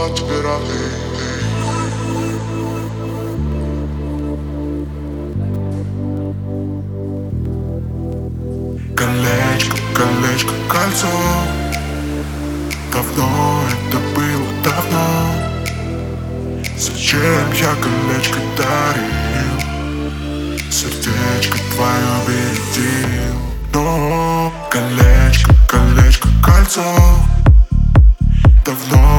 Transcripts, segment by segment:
плач пірати. Колечко, колечко, кольцо. Давно это было давно. Зачем я колечко дарил? Сердечко твое бередил Но колечко, колечко, кольцо. Давно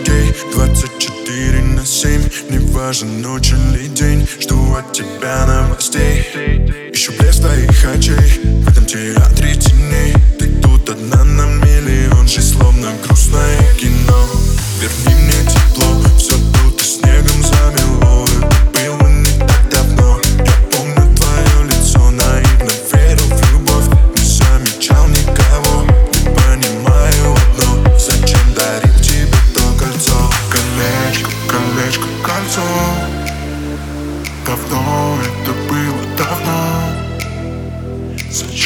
людей 24 на 7 Неважно, ночь или день. Жду от тебя новостей. Ищу блеск твоих очей В этом театре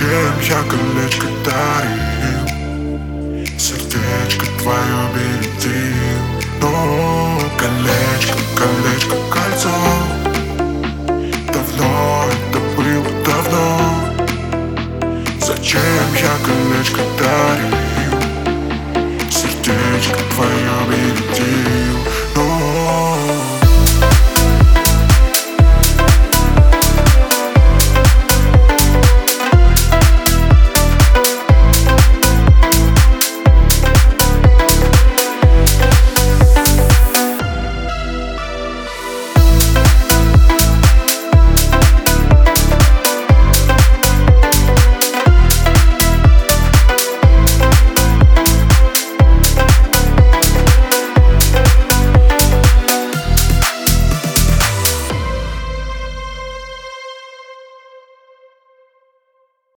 Comme chaque lèche que t'as eu, t'as